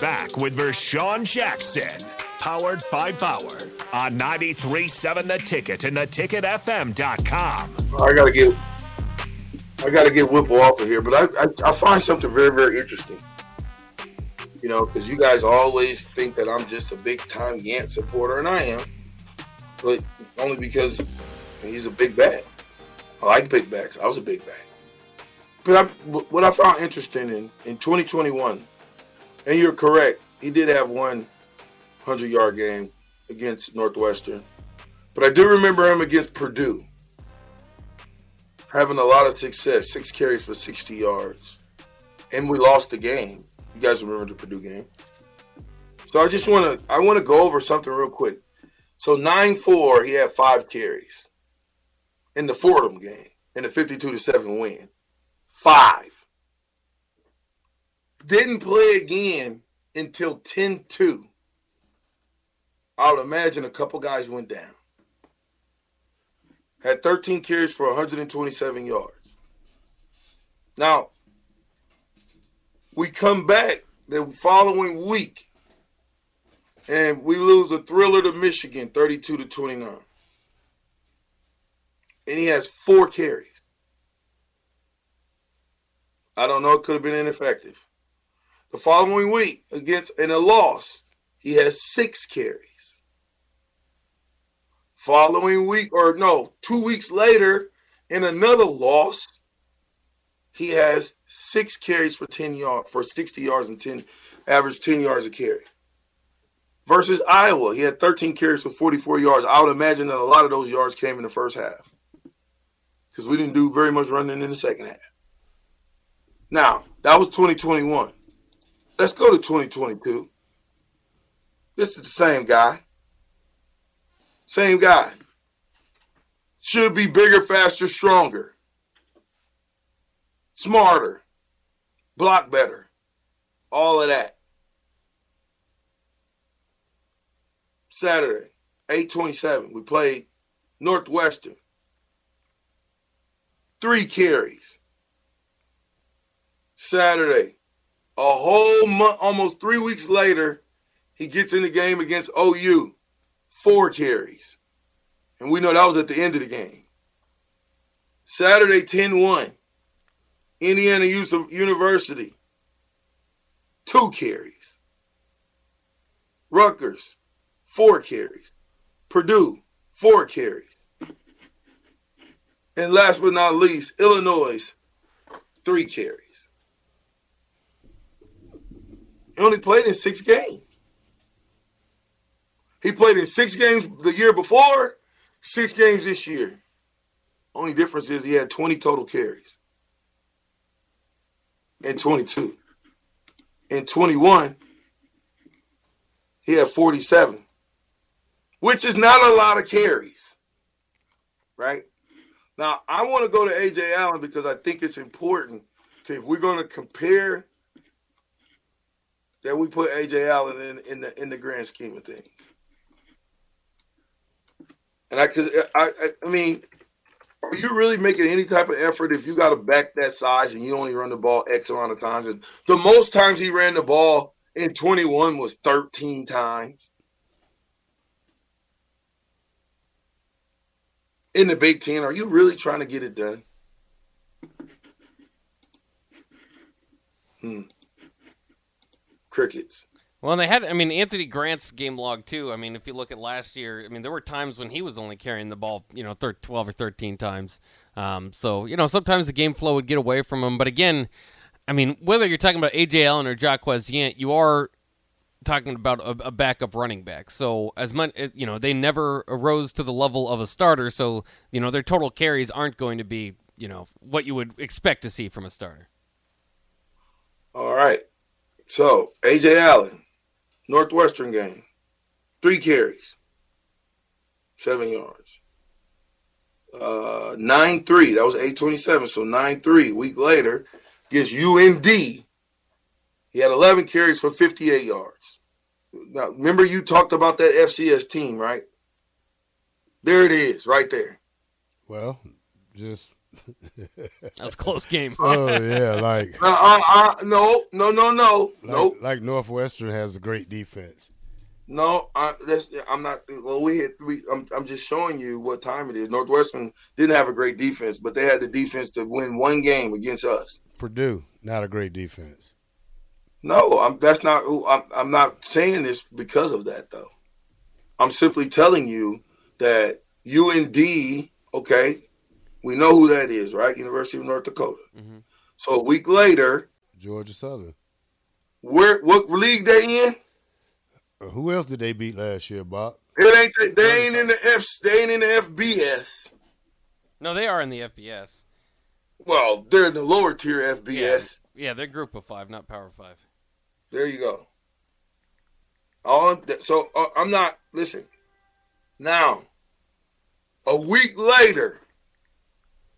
Back with Vershawn Jackson. Powered by Bauer on 93.7 The Ticket and theticketfm.com. I gotta get, I gotta get Whipple off of here, but I, I, I find something very, very interesting. You know, because you guys always think that I'm just a big time Yant supporter, and I am, but only because he's a big bat. I like big bags. I was a big bag. But I, what I found interesting in, in 2021, and you're correct, he did have one 100 yard game against Northwestern. But I do remember him against Purdue having a lot of success, six carries for 60 yards. And we lost the game. You guys remember the Purdue game. So I just want to I want to go over something real quick. So 9-4, he had five carries in the Fordham game in the 52 to 7 win. Five. Didn't play again until 10-2. I would imagine a couple guys went down. Had 13 carries for 127 yards. Now, we come back the following week and we lose a thriller to Michigan 32 to 29. And he has four carries. I don't know, it could have been ineffective. The following week against in a loss, he has six carries. Following week, or no, two weeks later, in another loss, he has six carries for 10 yards for 60 yards and 10 average 10 yards a carry. Versus Iowa, he had 13 carries for 44 yards. I would imagine that a lot of those yards came in the first half. Because we didn't do very much running in the second half. Now, that was 2021. Let's go to 2022. This is the same guy. Same guy. Should be bigger, faster, stronger, smarter, block better, all of that. Saturday, 827, we played Northwestern. Three carries. Saturday, a whole month, almost three weeks later, he gets in the game against OU four carries. And we know that was at the end of the game. Saturday, 10 1. Indiana University, two carries. Rutgers, four carries. Purdue, four carries. And last but not least, Illinois, three carries. He only played in six games. He played in six games the year before, six games this year. Only difference is he had 20 total carries. And 22. In 21, he had 47, which is not a lot of carries. Right? Now, I want to go to AJ Allen because I think it's important to, if we're going to compare, that we put AJ Allen in, in the in the grand scheme of things. And I, cause I, I, I mean, are you really making any type of effort if you got to back that size and you only run the ball X amount of times? And the most times he ran the ball in 21 was 13 times. In the Big Ten, are you really trying to get it done? Hmm. Crickets. Well, they had, I mean, Anthony Grant's game log too. I mean, if you look at last year, I mean, there were times when he was only carrying the ball, you know, 12 or 13 times. Um, so, you know, sometimes the game flow would get away from him. But again, I mean, whether you're talking about A.J. Allen or Jaquez Yant, you are talking about a, a, backup running back. So, as much, you know, they never arose to the level of a starter. So, you know, their total carries aren't going to be, you know, what you would expect to see from a starter. All right. So, A.J. Allen Northwestern game, three carries, seven yards. Uh, 9 3, that was 827. So 9 3. Week later, gets UND. He had 11 carries for 58 yards. Now, remember you talked about that FCS team, right? There it is, right there. Well, just That was a close game. oh yeah, like Uh, uh, uh, no, no, no, no, like, nope. like Northwestern has a great defense. No, I, that's, I'm not. Well, we hit three. I'm, I'm just showing you what time it is. Northwestern didn't have a great defense, but they had the defense to win one game against us. Purdue, not a great defense. No, I'm, that's not. I'm, I'm not saying this because of that, though. I'm simply telling you that UND, okay, we know who that is, right? University of North Dakota. Mhm. So a week later, Georgia Southern. where what league they in? Uh, Who else did they beat last year, Bob? It ain't. the- They ain't in the F. They ain't in the FBS. No, they are in the FBS. Well, they're in the lower tier FBS. Yeah, they're Group of Five, not Power Five. There you go. All so uh, I'm not listen. Now, a week later,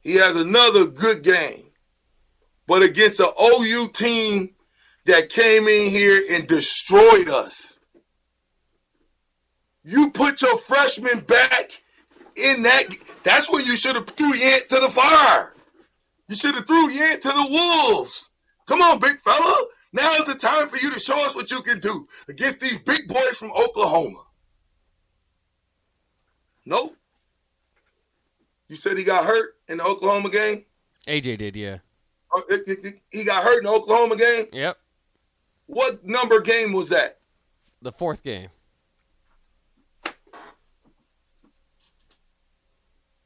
he has another good game, but against an OU team that came in here and destroyed us. You put your freshman back in that. That's when you should have threw Yant to the fire. You should have threw Yant to the wolves. Come on, big fella. Now is the time for you to show us what you can do against these big boys from Oklahoma. Nope. You said he got hurt in the Oklahoma game? AJ did, yeah. Oh, He got hurt in the Oklahoma game? Yep. What number game was that? The fourth game.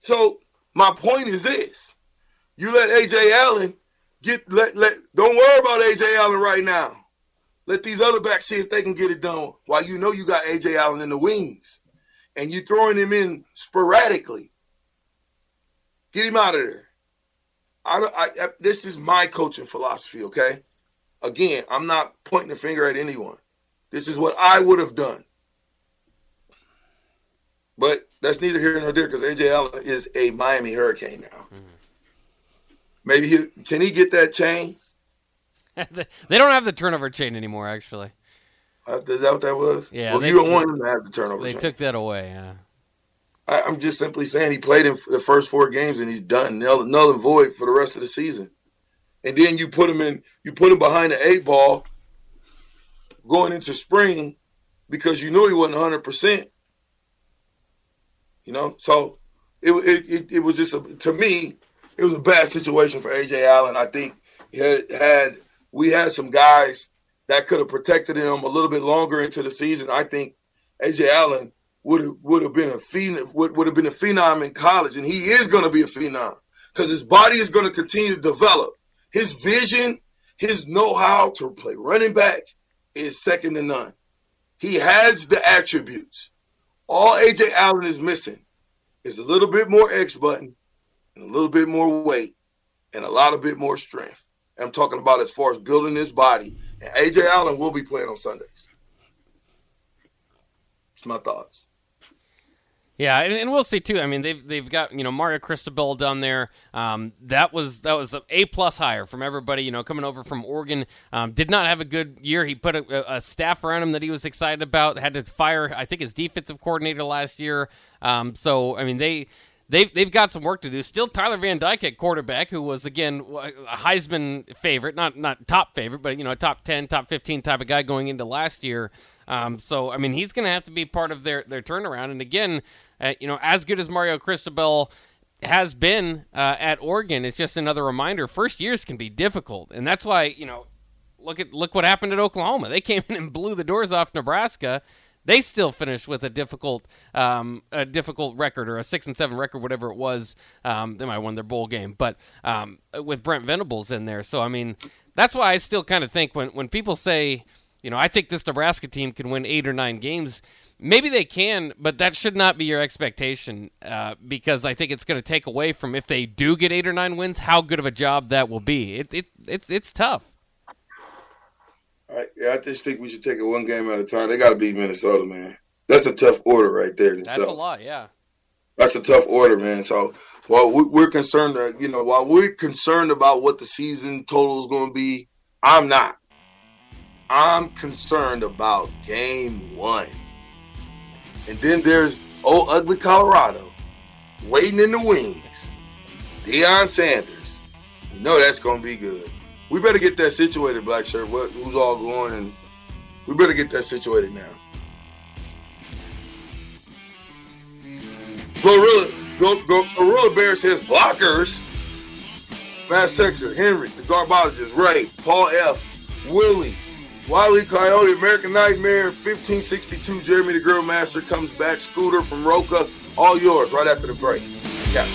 So my point is this: you let AJ Allen get let let. Don't worry about AJ Allen right now. Let these other backs see if they can get it done. While you know you got AJ Allen in the wings, and you throwing him in sporadically. Get him out of there. I, don't- I, I this is my coaching philosophy. Okay, again, I'm not pointing the finger at anyone. This is what I would have done. But that's neither here nor there because AJ Allen is a Miami Hurricane now. Maybe he can he get that chain? they don't have the turnover chain anymore, actually. Uh, Is that what that was? Yeah, Well, they- you don't want him to have the turnover. They chain. took that away. Yeah. I, I'm just simply saying he played in the first four games and he's done null, null and void for the rest of the season. And then you put him in, you put him behind the eight ball going into spring because you knew he wasn't 100. percent You know, so it, it it it was just a, to me, it was a bad situation for AJ Allen. I think he had had we had some guys that could have protected him a little bit longer into the season. I think AJ Allen would have would have been a phenom would, would have been a phenom in college, and he is going to be a phenom because his body is going to continue to develop. His vision, his know-how to play running back is second to none. He has the attributes. All AJ Allen is missing is a little bit more X button and a little bit more weight and a lot of bit more strength. I'm talking about as far as building his body. And AJ Allen will be playing on Sundays. It's my thoughts. Yeah, and, and we'll see too. I mean, they've they've got you know Mario Cristobal down there. Um, that was that was a plus hire from everybody. You know, coming over from Oregon, um, did not have a good year. He put a, a staff around him that he was excited about. Had to fire, I think, his defensive coordinator last year. Um, so I mean, they. They've, they've got some work to do. Still, Tyler Van Dyke at quarterback, who was again a Heisman favorite, not not top favorite, but you know a top ten, top fifteen type of guy going into last year. Um, so I mean, he's going to have to be part of their their turnaround. And again, uh, you know, as good as Mario Cristobal has been uh, at Oregon, it's just another reminder. First years can be difficult, and that's why you know, look at look what happened at Oklahoma. They came in and blew the doors off Nebraska. They still finished with a difficult, um, a difficult record or a six and seven record, whatever it was. Um, they might have won their bowl game, but um, with Brent Venables in there. So I mean, that's why I still kind of think when when people say, you know, I think this Nebraska team can win eight or nine games. Maybe they can, but that should not be your expectation uh, because I think it's going to take away from if they do get eight or nine wins, how good of a job that will be. It, it it's it's tough. Yeah, I just think we should take it one game at a time. They got to beat Minnesota, man. That's a tough order right there. That's itself. a lot, yeah. That's a tough order, man. So while we- we're concerned, that, you know, while we're concerned about what the season total is going to be, I'm not. I'm concerned about game one. And then there's old ugly Colorado waiting in the wings. Deion Sanders. You know that's gonna be good. We better get that situated, Black Shirt. What who's all going and we better get that situated now. Gorilla, go, go, Gorilla Bear says blockers. Mass Texture, Henry, the Garbologist, Ray, Paul F, Willie, Wiley Coyote, American Nightmare, 1562, Jeremy the Grill Master comes back, Scooter from Roca, all yours right after the break. Yeah.